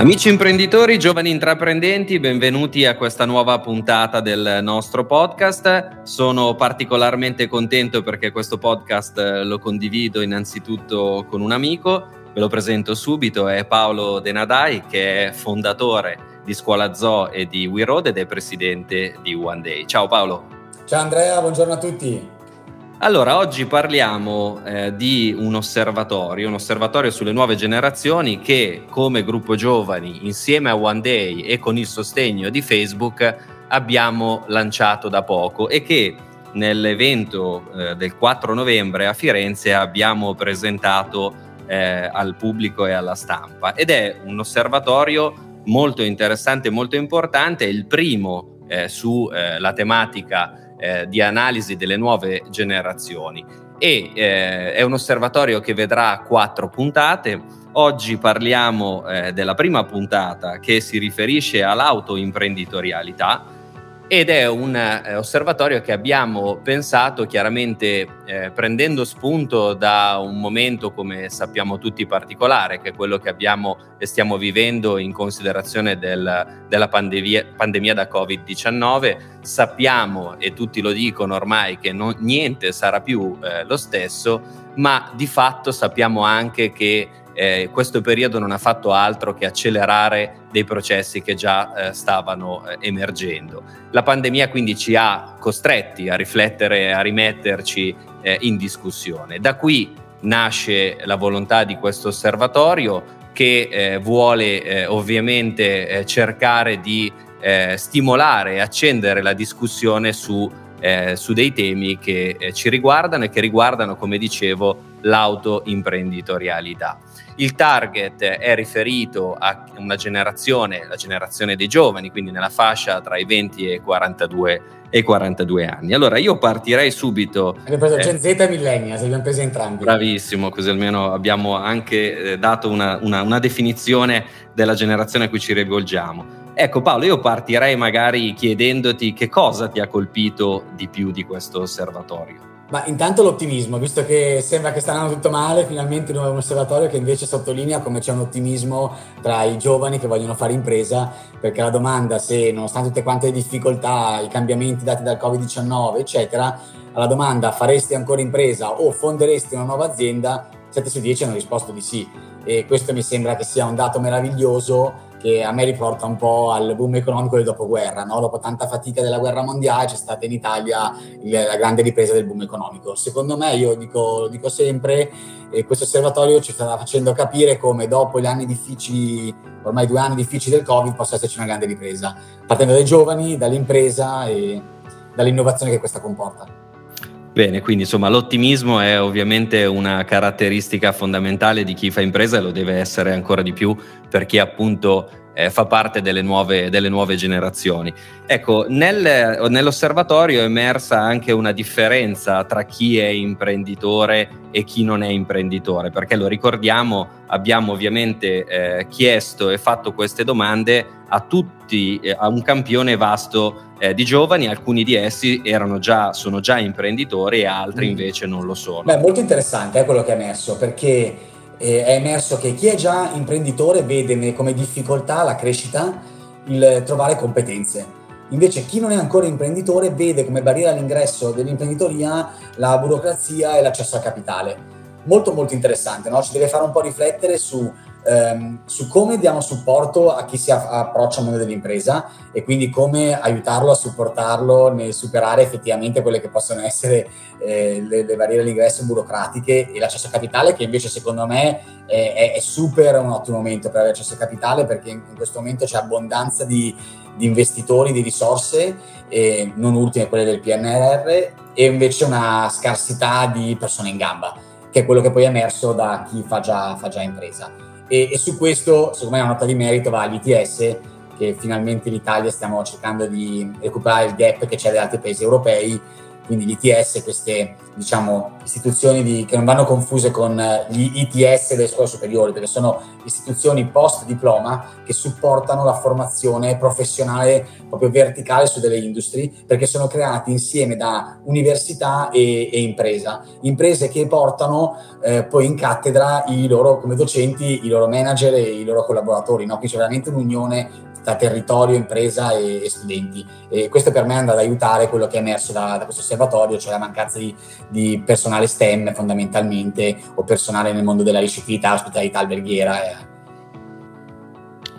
Amici imprenditori, giovani intraprendenti, benvenuti a questa nuova puntata del nostro podcast. Sono particolarmente contento perché questo podcast lo condivido innanzitutto con un amico, ve lo presento subito, è Paolo Denadai che è fondatore di Scuola Zoo e di We Road ed è presidente di One Day. Ciao Paolo. Ciao Andrea, buongiorno a tutti. Allora, oggi parliamo eh, di un osservatorio, un osservatorio sulle nuove generazioni che come gruppo giovani, insieme a One Day e con il sostegno di Facebook, abbiamo lanciato da poco e che nell'evento eh, del 4 novembre a Firenze abbiamo presentato eh, al pubblico e alla stampa. Ed è un osservatorio molto interessante molto importante, il primo eh, sulla eh, tematica eh, di analisi delle nuove generazioni e eh, è un osservatorio che vedrà quattro puntate. Oggi parliamo eh, della prima puntata che si riferisce all'autoimprenditorialità ed è un eh, osservatorio che abbiamo pensato chiaramente eh, prendendo spunto da un momento come sappiamo tutti particolare che è quello che abbiamo e stiamo vivendo in considerazione del, della pandemia, pandemia, da Covid-19 sappiamo e tutti lo dicono ormai che non, niente sarà più eh, lo stesso ma di fatto sappiamo anche che eh, questo periodo non ha fatto altro che accelerare dei processi che già eh, stavano eh, emergendo. La pandemia quindi ci ha costretti a riflettere, a rimetterci eh, in discussione. Da qui nasce la volontà di questo osservatorio che eh, vuole eh, ovviamente cercare di stimolare e accendere la discussione su su dei temi che ci riguardano e che riguardano, come dicevo, l'autoimprenditorialità. Il target è riferito a una generazione, la generazione dei giovani, quindi nella fascia tra i 20 e i 42, e 42 anni. Allora io partirei subito. Abbiamo preso eh, Gen Z e Millennials, li abbiamo presi entrambi. Bravissimo, così almeno abbiamo anche eh, dato una, una, una definizione della generazione a cui ci rivolgiamo. Ecco Paolo, io partirei magari chiedendoti che cosa ti ha colpito di più di questo osservatorio. Ma intanto l'ottimismo, visto che sembra che sta andando tutto male, finalmente un osservatorio che invece sottolinea come c'è un ottimismo tra i giovani che vogliono fare impresa, perché la domanda se nonostante tutte quante le difficoltà, i cambiamenti dati dal Covid-19, eccetera, alla domanda faresti ancora impresa o fonderesti una nuova azienda, 7 su 10 hanno risposto di sì. E questo mi sembra che sia un dato meraviglioso che a me riporta un po' al boom economico del dopoguerra, no? dopo tanta fatica della guerra mondiale c'è stata in Italia la grande ripresa del boom economico. Secondo me, io dico, dico sempre, eh, questo osservatorio ci sta facendo capire come dopo gli anni difficili, ormai due anni difficili del Covid, possa esserci una grande ripresa, partendo dai giovani, dall'impresa e dall'innovazione che questa comporta. Bene, quindi insomma l'ottimismo è ovviamente una caratteristica fondamentale di chi fa impresa e lo deve essere ancora di più per chi appunto eh, fa parte delle nuove, delle nuove generazioni. Ecco, nel, nell'osservatorio è emersa anche una differenza tra chi è imprenditore e chi non è imprenditore, perché lo ricordiamo, abbiamo ovviamente eh, chiesto e fatto queste domande a tutti, eh, a un campione vasto eh, di giovani, alcuni di essi già, sono già imprenditori e altri mm. invece non lo sono. Beh, molto interessante eh, quello che ha messo, perché eh, è emerso che chi è già imprenditore vede come difficoltà la crescita il trovare competenze. Invece chi non è ancora imprenditore vede come barriera all'ingresso dell'imprenditoria la burocrazia e l'accesso al capitale. Molto molto interessante, no? ci deve fare un po' riflettere su ehm, su come diamo supporto a chi si approccia al mondo dell'impresa e quindi come aiutarlo a supportarlo nel superare effettivamente quelle che possono essere eh, le, le, barriere all'ingresso burocratiche e l'accesso a capitale che invece secondo me è, è, super un ottimo momento per avere accesso a capitale perché in, in questo momento c'è abbondanza di, di investitori, di risorse, eh, non ultime quelle del PNRR, e invece una scarsità di persone in gamba, che è quello che poi è emerso da chi fa già, fa già impresa. E, e, su questo, secondo me, una nota di merito va all'ITS, che finalmente in Italia stiamo cercando di recuperare il gap che c'è da altri paesi europei, quindi gli ITS, queste diciamo, istituzioni di, che non vanno confuse con eh, gli ITS delle scuole superiori, perché sono istituzioni post diploma che supportano la formazione professionale proprio verticale su delle industrie, perché sono creati insieme da università e, e impresa, imprese che portano eh, poi in cattedra i loro come docenti, i loro manager e i loro collaboratori, no? qui c'è veramente un'unione tra territorio, impresa e, e, studenti. E questo per me andrà ad aiutare quello che è emerso da, da questo osservatorio, cioè la mancanza di, di, personale STEM fondamentalmente o personale nel mondo della ricettività, ospitalità alberghiera. Eh.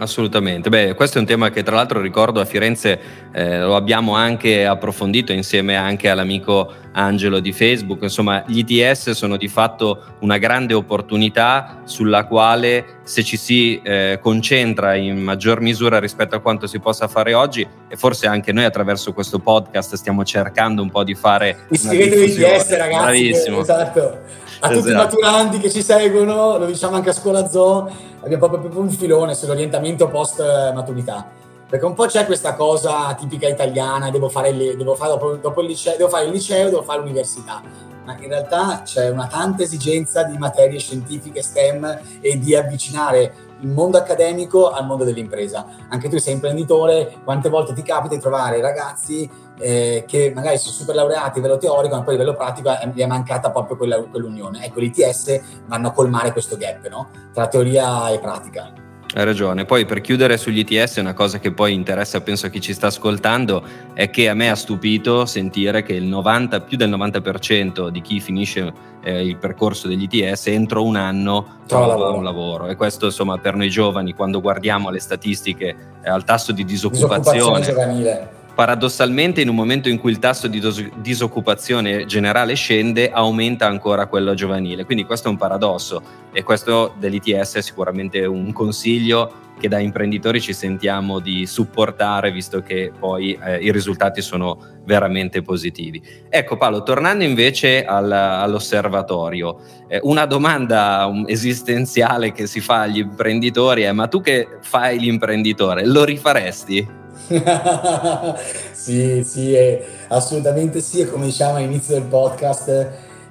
Assolutamente, beh questo è un tema che tra l'altro ricordo a Firenze eh, lo abbiamo anche approfondito insieme anche all'amico Angelo di Facebook, insomma gli ITS sono di fatto una grande opportunità sulla quale se ci si eh, concentra in maggior misura rispetto a quanto si possa fare oggi e forse anche noi attraverso questo podcast stiamo cercando un po' di fare... Iscrivetevi ITS ragazzi, Bravissimo. esatto a tutti esatto. i maturanti che ci seguono, lo diciamo anche a scuola Zoo, abbiamo proprio un filone sull'orientamento post maturità. Perché un po' c'è questa cosa tipica italiana, devo fare, il, devo fare, dopo, dopo il liceo, devo fare il liceo, devo fare l'università. Ma in realtà c'è una tanta esigenza di materie scientifiche, STEM e di avvicinare il mondo accademico al mondo dell'impresa. Anche tu sei imprenditore, quante volte ti capita di trovare ragazzi eh, che magari sono super laureati a livello teorico, ma poi a livello pratico gli è mancata proprio quella, quell'unione. Ecco, l'ITS vanno a colmare questo gap no? tra teoria e pratica. Hai ragione. Poi per chiudere sugli ITS, una cosa che poi interessa, penso a chi ci sta ascoltando, è che a me ha stupito sentire che il 90, più del 90% di chi finisce eh, il percorso degli ITS entro un anno trova lavoro. un lavoro. E questo, insomma, per noi giovani, quando guardiamo le statistiche eh, al tasso di disoccupazione, disoccupazione paradossalmente in un momento in cui il tasso di dos- disoccupazione generale scende, aumenta ancora quello giovanile. Quindi questo è un paradosso e questo dell'ITS è sicuramente un consiglio che da imprenditori ci sentiamo di supportare visto che poi eh, i risultati sono veramente positivi. Ecco Paolo, tornando invece al, all'osservatorio, eh, una domanda esistenziale che si fa agli imprenditori è ma tu che fai l'imprenditore, lo rifaresti? sì, sì, è, assolutamente sì, e come diciamo all'inizio del podcast,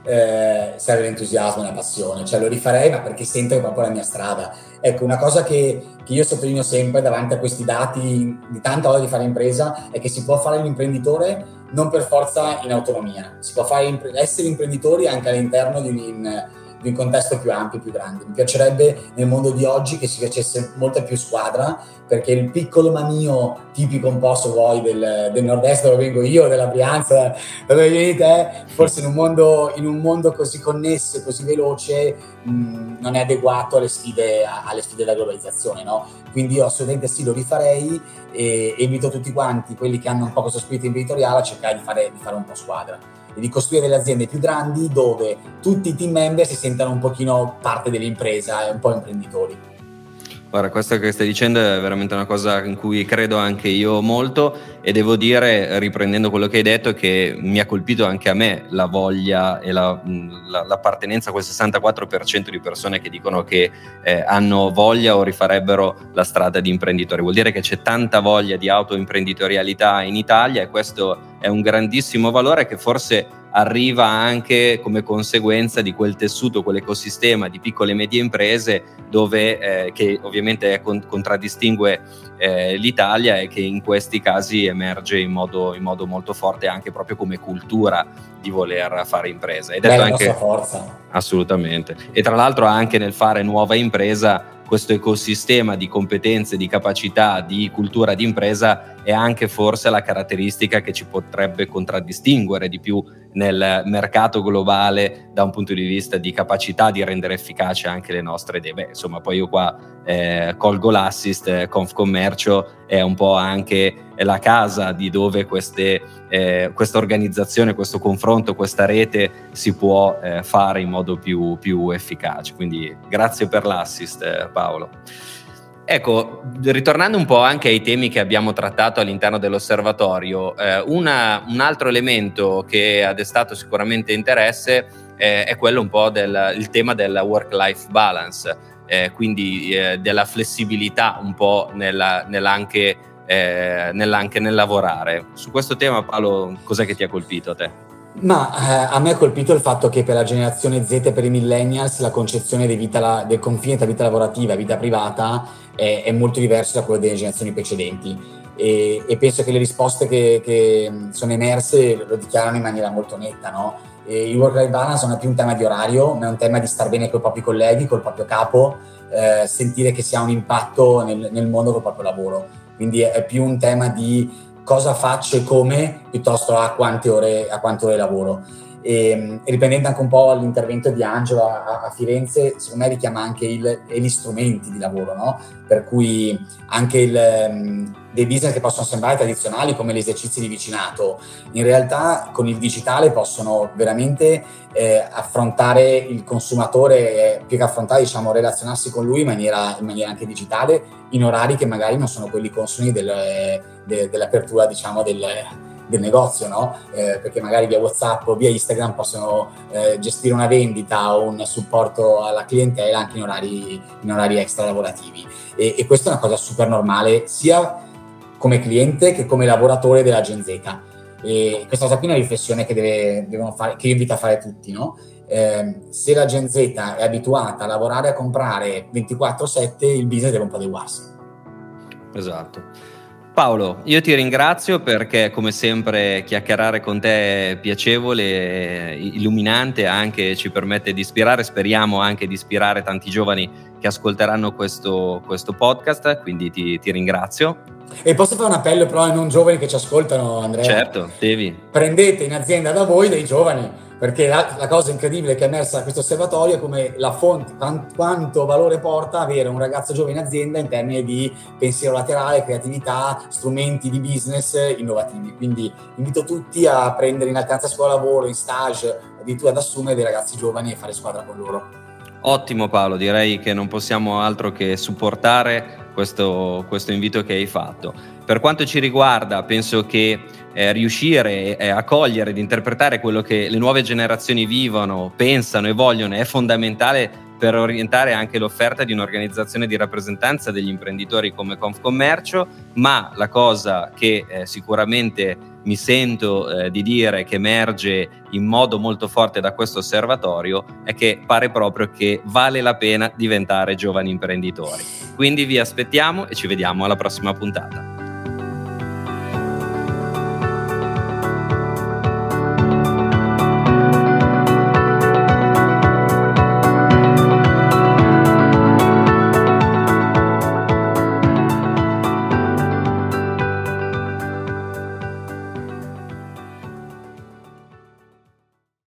eh, serve l'entusiasmo e la passione, cioè lo rifarei ma perché sento che è proprio la mia strada. Ecco, una cosa che, che io sottolineo sempre davanti a questi dati di tanta voglia di fare impresa è che si può fare l'imprenditore non per forza in autonomia, si può fare, essere imprenditori anche all'interno di un di un contesto più ampio, più grande. Mi piacerebbe nel mondo di oggi che si facesse molta più squadra, perché il piccolo manio tipico un po' se vuoi del, del nord-est dove vengo io, della Brianza, dove vieni te, forse in un mondo, in un mondo così connesso così veloce mh, non è adeguato alle sfide, alle sfide della globalizzazione. No? Quindi io assolutamente sì, lo rifarei e invito tutti quanti, quelli che hanno un po' questo spirito imprenditoriale, a cercare di fare, di fare un po' squadra di costruire delle aziende più grandi dove tutti i team member si sentano un pochino parte dell'impresa e un po' imprenditori. Guarda, questo che stai dicendo è veramente una cosa in cui credo anche io molto e devo dire, riprendendo quello che hai detto, che mi ha colpito anche a me la voglia e la, la, l'appartenenza a quel 64% di persone che dicono che eh, hanno voglia o rifarebbero la strada di imprenditore. Vuol dire che c'è tanta voglia di autoimprenditorialità in Italia e questo è un grandissimo valore che forse arriva anche come conseguenza di quel tessuto, quell'ecosistema di piccole e medie imprese dove, eh, che ovviamente con, contraddistingue eh, l'Italia e che in questi casi emerge in modo, in modo, molto forte anche proprio come cultura di voler fare impresa. Ed è la anche, forza. Assolutamente. E tra l'altro anche nel fare nuova impresa questo ecosistema di competenze, di capacità, di cultura di impresa è anche forse la caratteristica che ci potrebbe contraddistinguere di più nel mercato globale da un punto di vista di capacità di rendere efficace anche le nostre idee. Beh, insomma, poi io qua eh, colgo l'assist, eh, Confcommercio è un po' anche la casa di dove queste, eh, questa organizzazione, questo confronto, questa rete si può eh, fare in modo più, più, efficace. Quindi grazie per l'assist eh, Paolo. Ecco, ritornando un po' anche ai temi che abbiamo trattato all'interno dell'osservatorio, eh, una, un altro elemento che ha destato sicuramente interesse eh, è quello un po' del tema della work-life balance, eh, quindi eh, della flessibilità un po' nella, nell'anche, eh, nell'anche nel lavorare. Su questo tema, Paolo, cos'è che ti ha colpito a te? Ma eh, a me ha colpito il fatto che per la generazione Z e per i millennials la concezione vita, del confine tra vita lavorativa e vita privata è, è, molto diversa da quella delle generazioni precedenti e, e penso che le risposte che, che, sono emerse lo dichiarano in maniera molto netta. No? il work-life balance non è più un tema di orario, ma è un tema di star bene con i propri colleghi, col proprio capo, eh, sentire che si ha un impatto nel, nel mondo col proprio lavoro. Quindi è più un tema di cosa faccio e come piuttosto a quante ore, a quante ore lavoro. E, riprendendo anche un po' l'intervento di Angelo a, a, Firenze, secondo me richiama anche il, gli strumenti di lavoro, no? per cui anche il, um, dei business che possono sembrare tradizionali come gli esercizi di vicinato, in realtà con il digitale possono veramente eh, affrontare il consumatore, eh, più che affrontare, diciamo, relazionarsi con lui in maniera, in maniera, anche digitale, in orari che magari non sono quelli consoni del, de, dell'apertura, diciamo, del, del negozio, no? eh, perché magari via WhatsApp o via Instagram possono eh, gestire una vendita o un supporto alla clientela anche in orari, in orari extra lavorativi. E, e, questa è una cosa super normale sia come cliente che come lavoratore della Gen Z. E questa cosa qui è una riflessione che, deve, fare, che io invito a fare tutti, no? eh, se la Gen Z è abituata a lavorare e a comprare 24/7, il business deve un po' adeguarsi. Esatto. Paolo, io ti ringrazio perché come sempre chiacchierare con te è piacevole, illuminante, anche ci permette di ispirare, speriamo anche di ispirare tanti giovani che ascolteranno questo, questo podcast, quindi ti, ti, ringrazio. E posso fare un appello però ai non giovani che ci ascoltano, Andrea? Certo, devi. Prendete in azienda da voi dei giovani perché la, la, cosa incredibile che è emersa da questo osservatorio è come la fonte, quanto, valore porta avere un ragazzo giovane in azienda in termini di pensiero laterale, creatività, strumenti di business innovativi. Quindi invito tutti a prendere in alternanza scuola lavoro, in stage, addirittura ad assumere dei ragazzi giovani e fare squadra con loro. Ottimo Paolo, direi che non possiamo altro che supportare questo, questo invito che hai fatto. Per quanto ci riguarda, penso che eh, riuscire eh, a cogliere ed interpretare quello che le nuove generazioni vivono, pensano e vogliono è fondamentale per orientare anche l'offerta di un'organizzazione di rappresentanza degli imprenditori come Confcommercio, ma la cosa che eh, sicuramente mi sento eh, di dire che emerge in modo molto forte da questo osservatorio è che pare proprio che vale la pena diventare giovani imprenditori. Quindi vi aspettiamo e ci vediamo alla prossima puntata.